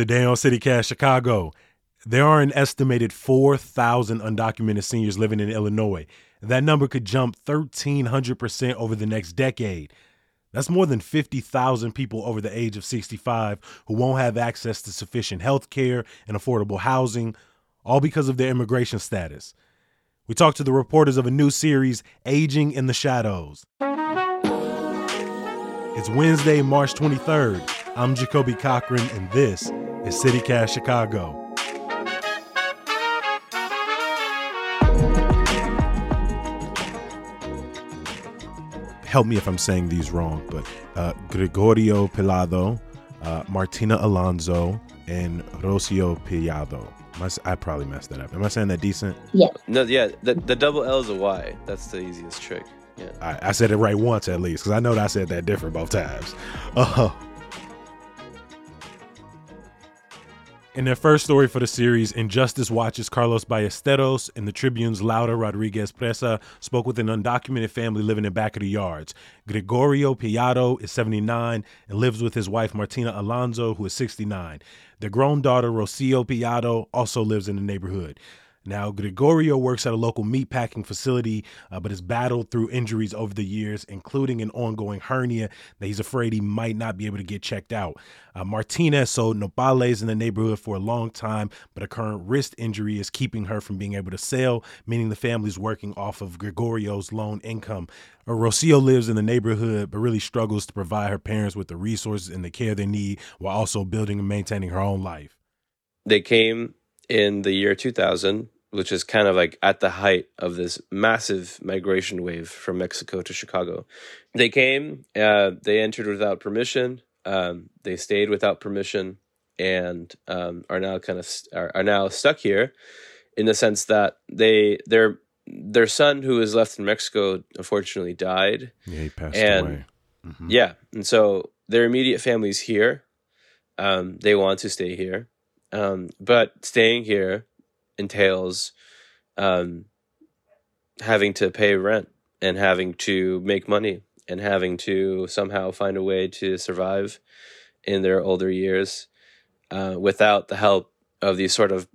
Today on CityCast Chicago, there are an estimated 4,000 undocumented seniors living in Illinois. That number could jump 1,300% over the next decade. That's more than 50,000 people over the age of 65 who won't have access to sufficient health care and affordable housing, all because of their immigration status. We talked to the reporters of a new series, Aging in the Shadows. It's Wednesday, March 23rd. I'm Jacoby Cochran, and this is CityCast Chicago. Help me if I'm saying these wrong, but uh, Gregorio Pilado, uh, Martina Alonso, and Rocio Pillado. I, I probably messed that up. Am I saying that decent? Yeah. No, yeah. The, the double L is a Y. That's the easiest trick. Yeah. I, I said it right once at least, because I know that I said that different both times. Uh, In their first story for the series, Injustice Watch's Carlos Ballesteros and the Tribune's Laura Rodriguez Presa spoke with an undocumented family living in back of the yards. Gregorio Pillado is 79 and lives with his wife Martina Alonso, who is 69. Their grown daughter, Rocio Pillado, also lives in the neighborhood. Now, Gregorio works at a local meatpacking facility, uh, but has battled through injuries over the years, including an ongoing hernia that he's afraid he might not be able to get checked out. Uh, Martinez sold nopales in the neighborhood for a long time, but a current wrist injury is keeping her from being able to sell, meaning the family's working off of Gregorio's loan income. Uh, Rocio lives in the neighborhood, but really struggles to provide her parents with the resources and the care they need while also building and maintaining her own life. They came in the year 2000, which is kind of like at the height of this massive migration wave from Mexico to Chicago. They came, uh, they entered without permission, um, they stayed without permission, and um, are now kind of st- are, are now stuck here, in the sense that they their their son who was left in Mexico unfortunately died. Yeah, he passed and, away. Mm-hmm. Yeah, and so their immediate family's here. Um, they want to stay here um, but staying here entails um, having to pay rent and having to make money and having to somehow find a way to survive in their older years uh, without the help of these sort of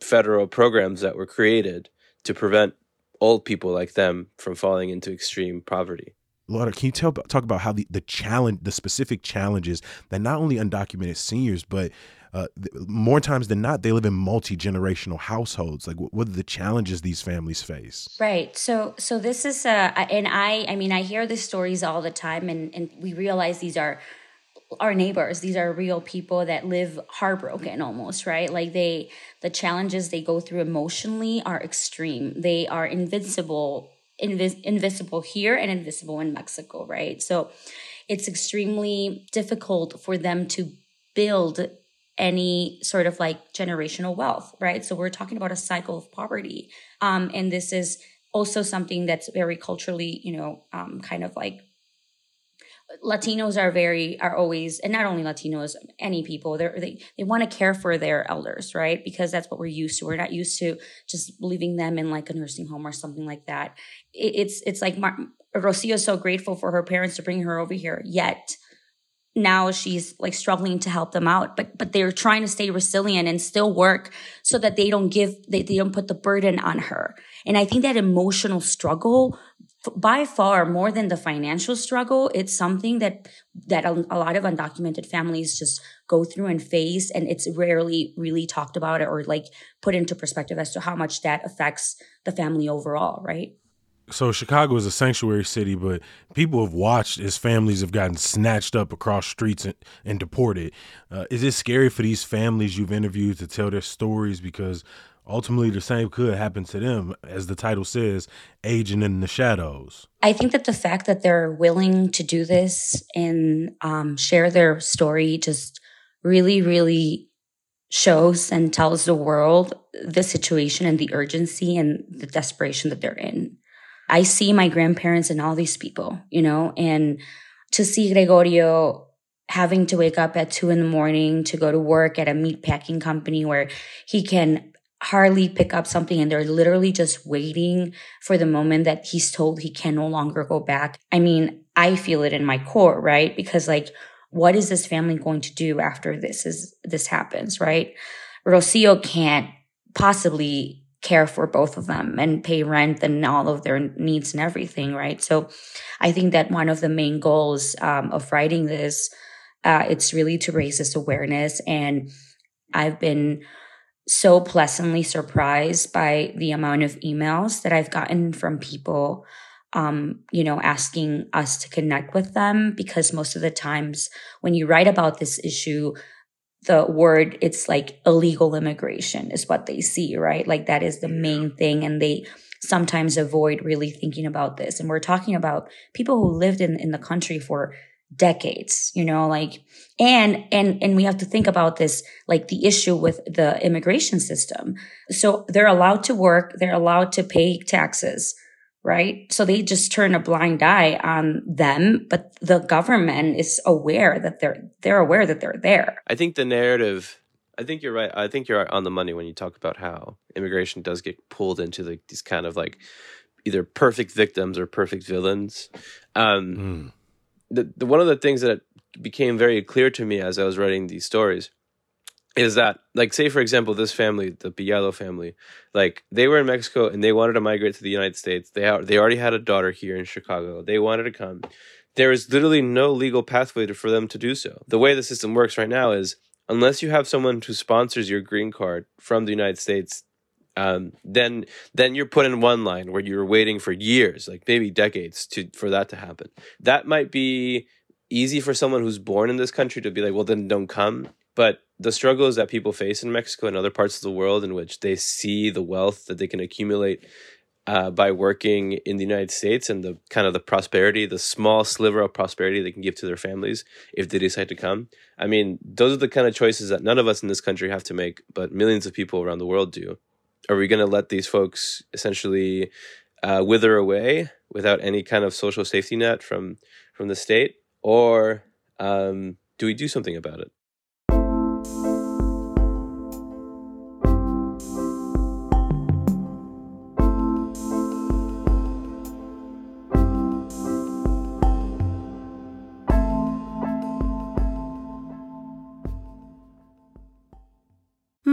federal programs that were created to prevent old people like them from falling into extreme poverty. Laura, can you tell, talk about how the, the challenge, the specific challenges that not only undocumented seniors, but uh, more times than not, they live in multi generational households. Like, what are the challenges these families face? Right. So, so this is, uh, and I, I mean, I hear these stories all the time, and and we realize these are our neighbors. These are real people that live heartbroken almost, right? Like they, the challenges they go through emotionally are extreme. They are invincible, invis- invisible here and invisible in Mexico, right? So, it's extremely difficult for them to build any sort of like generational wealth, right? So we're talking about a cycle of poverty. Um, and this is also something that's very culturally, you know, um, kind of like Latinos are very are always and not only Latinos, any people they they they want to care for their elders, right? Because that's what we're used to. We're not used to just leaving them in like a nursing home or something like that. It, it's it's like Mar- Rocio is so grateful for her parents to bring her over here, yet now she's like struggling to help them out but but they're trying to stay resilient and still work so that they don't give they, they don't put the burden on her. And i think that emotional struggle by far more than the financial struggle it's something that that a, a lot of undocumented families just go through and face and it's rarely really talked about or like put into perspective as to how much that affects the family overall right so Chicago is a sanctuary city, but people have watched as families have gotten snatched up across streets and, and deported. Uh, is it scary for these families you've interviewed to tell their stories because ultimately the same could happen to them, as the title says, aging in the shadows? I think that the fact that they're willing to do this and um, share their story just really, really shows and tells the world the situation and the urgency and the desperation that they're in. I see my grandparents and all these people, you know, and to see Gregorio having to wake up at two in the morning to go to work at a meat packing company where he can hardly pick up something and they're literally just waiting for the moment that he's told he can no longer go back. I mean, I feel it in my core, right? Because like what is this family going to do after this is this happens, right? Rocio can't possibly care for both of them and pay rent and all of their needs and everything, right? So I think that one of the main goals um, of writing this, uh, it's really to raise this awareness. And I've been so pleasantly surprised by the amount of emails that I've gotten from people, um, you know, asking us to connect with them because most of the times when you write about this issue, the word it's like illegal immigration is what they see right? Like that is the main thing and they sometimes avoid really thinking about this. And we're talking about people who lived in in the country for decades you know like and and and we have to think about this like the issue with the immigration system. So they're allowed to work they're allowed to pay taxes right? So they just turn a blind eye on them, but the government is aware that they're they're aware that they're there. I think the narrative I think you're right. I think you're on the money when you talk about how immigration does get pulled into the, these kind of like either perfect victims or perfect villains. Um, mm. the, the one of the things that became very clear to me as I was writing these stories is that like say for example this family the Pillado family like they were in Mexico and they wanted to migrate to the United States. They ha- they already had a daughter here in Chicago. They wanted to come. There is literally no legal pathway to, for them to do so. The way the system works right now is unless you have someone who sponsors your green card from the United States um, then then you're put in one line where you're waiting for years like maybe decades to for that to happen. That might be easy for someone who's born in this country to be like well then don't come. But the struggles that people face in Mexico and other parts of the world in which they see the wealth that they can accumulate uh, by working in the United States and the kind of the prosperity, the small sliver of prosperity they can give to their families if they decide to come. I mean, those are the kind of choices that none of us in this country have to make, but millions of people around the world do. Are we going to let these folks essentially uh, wither away without any kind of social safety net from from the state, or um, do we do something about it?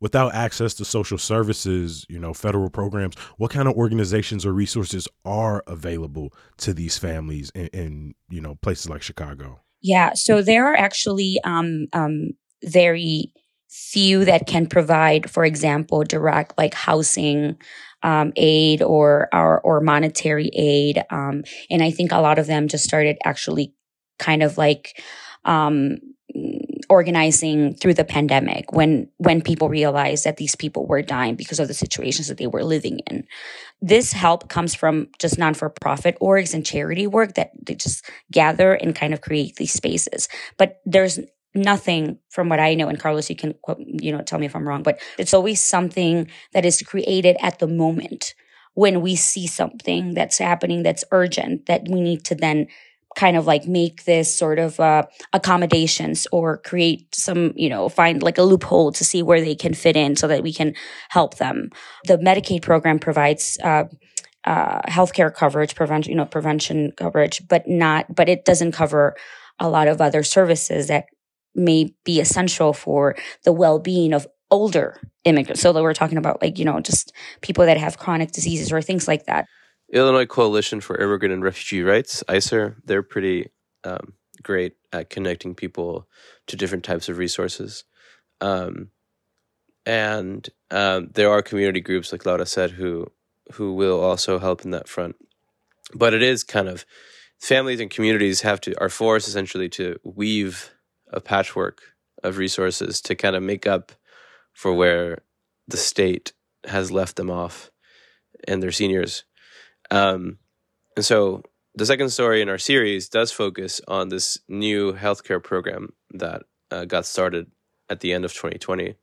without access to social services, you know, federal programs, what kind of organizations or resources are available to these families in, in you know, places like Chicago? Yeah, so there are actually um, um, very few that can provide, for example, direct like housing um, aid or, or, or monetary aid, um, and I think a lot of them just started actually kind of like um, organizing through the pandemic when when people realized that these people were dying because of the situations that they were living in. This help comes from just non-for-profit orgs and charity work that they just gather and kind of create these spaces. But there's nothing from what i know and carlos you can you know tell me if i'm wrong but it's always something that is created at the moment when we see something that's happening that's urgent that we need to then kind of like make this sort of uh, accommodations or create some, you know, find like a loophole to see where they can fit in so that we can help them. The Medicaid program provides uh, uh, healthcare coverage, prevention, you know, prevention coverage, but not, but it doesn't cover a lot of other services that may be essential for the well-being of older immigrants. So that we're talking about like, you know, just people that have chronic diseases or things like that. Illinois Coalition for Immigrant and Refugee Rights, ICIRR, they're pretty um, great at connecting people to different types of resources. Um, and um, there are community groups, like Laura said, who who will also help in that front. But it is kind of families and communities have to are forced essentially to weave a patchwork of resources to kind of make up for where the state has left them off and their seniors um, and so the second story in our series does focus on this new healthcare program that uh, got started at the end of 2020.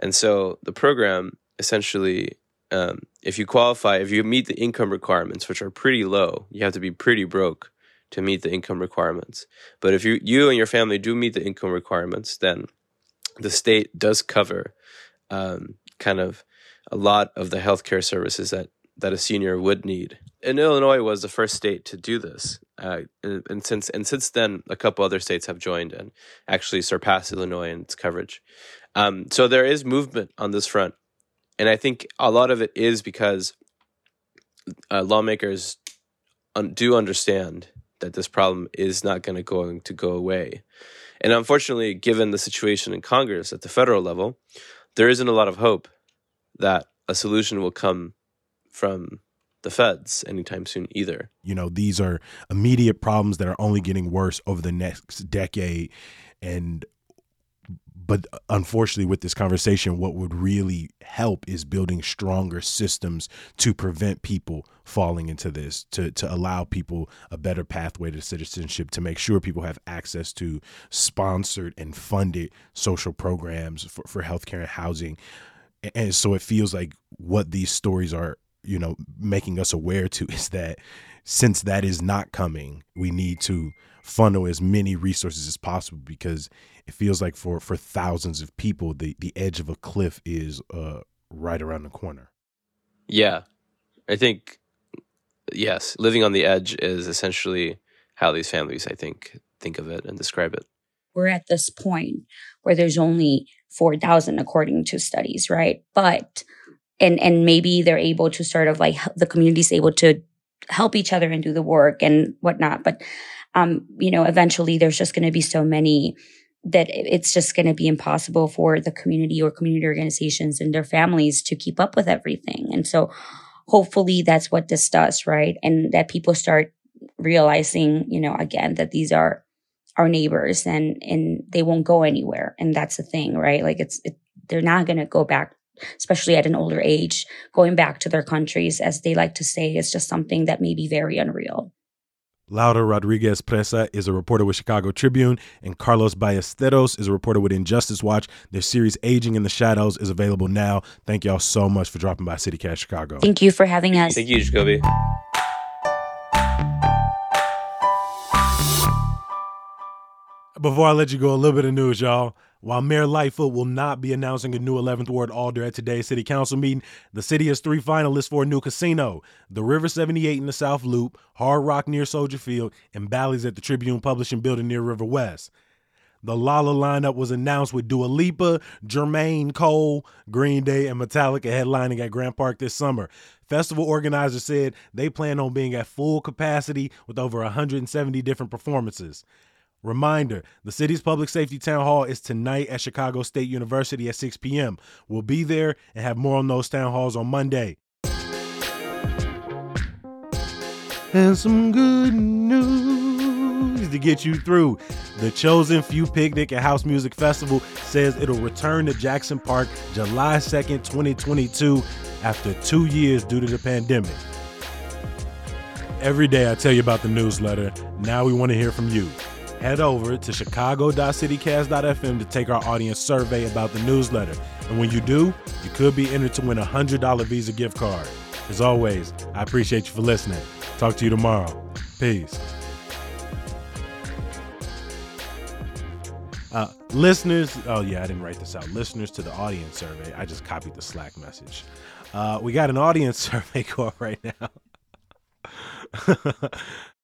And so the program essentially, um, if you qualify, if you meet the income requirements, which are pretty low, you have to be pretty broke to meet the income requirements. But if you you and your family do meet the income requirements, then the state does cover um, kind of a lot of the healthcare services that that a senior would need. And Illinois was the first state to do this, uh, and, and, since and since then, a couple other states have joined and actually surpassed Illinois in its coverage. Um, so there is movement on this front, and I think a lot of it is because uh, lawmakers un- do understand that this problem is not going to going to go away, and unfortunately, given the situation in Congress at the federal level, there isn't a lot of hope that a solution will come from the feds anytime soon either. You know, these are immediate problems that are only getting worse over the next decade and but unfortunately with this conversation what would really help is building stronger systems to prevent people falling into this to to allow people a better pathway to citizenship to make sure people have access to sponsored and funded social programs for, for healthcare and housing and so it feels like what these stories are you know making us aware to is that since that is not coming we need to funnel as many resources as possible because it feels like for for thousands of people the the edge of a cliff is uh right around the corner. Yeah. I think yes living on the edge is essentially how these families i think think of it and describe it. We're at this point where there's only 4000 according to studies right? But and and maybe they're able to sort of like the community's able to help each other and do the work and whatnot. But um you know eventually there's just going to be so many that it's just going to be impossible for the community or community organizations and their families to keep up with everything. And so hopefully that's what this does right? And that people start realizing you know again that these are our neighbors and and they won't go anywhere. And that's the thing right? Like it's it, they're not going to go back especially at an older age, going back to their countries, as they like to say, is just something that may be very unreal. Laura Rodriguez Presa is a reporter with Chicago Tribune, and Carlos Ballesteros is a reporter with Injustice Watch. Their series Aging in the Shadows is available now. Thank y'all so much for dropping by CityCast Chicago. Thank you for having us. Thank you, Jacoby. Before I let you go, a little bit of news, y'all. While Mayor Lightfoot will not be announcing a new 11th Ward Alder at today's City Council meeting, the city has three finalists for a new casino the River 78 in the South Loop, Hard Rock near Soldier Field, and Bally's at the Tribune Publishing Building near River West. The Lolla lineup was announced with Dua Lipa, Jermaine Cole, Green Day, and Metallica headlining at Grant Park this summer. Festival organizers said they plan on being at full capacity with over 170 different performances. Reminder the city's public safety town hall is tonight at Chicago State University at 6 p.m. We'll be there and have more on those town halls on Monday. And some good news to get you through. The Chosen Few Picnic and House Music Festival says it'll return to Jackson Park July 2nd, 2022, after two years due to the pandemic. Every day I tell you about the newsletter. Now we want to hear from you head over to chicago.citycast.fm to take our audience survey about the newsletter. And when you do, you could be entered to win a $100 Visa gift card. As always, I appreciate you for listening. Talk to you tomorrow. Peace. Uh, listeners, oh yeah, I didn't write this out. Listeners to the audience survey, I just copied the Slack message. Uh, we got an audience survey going right now.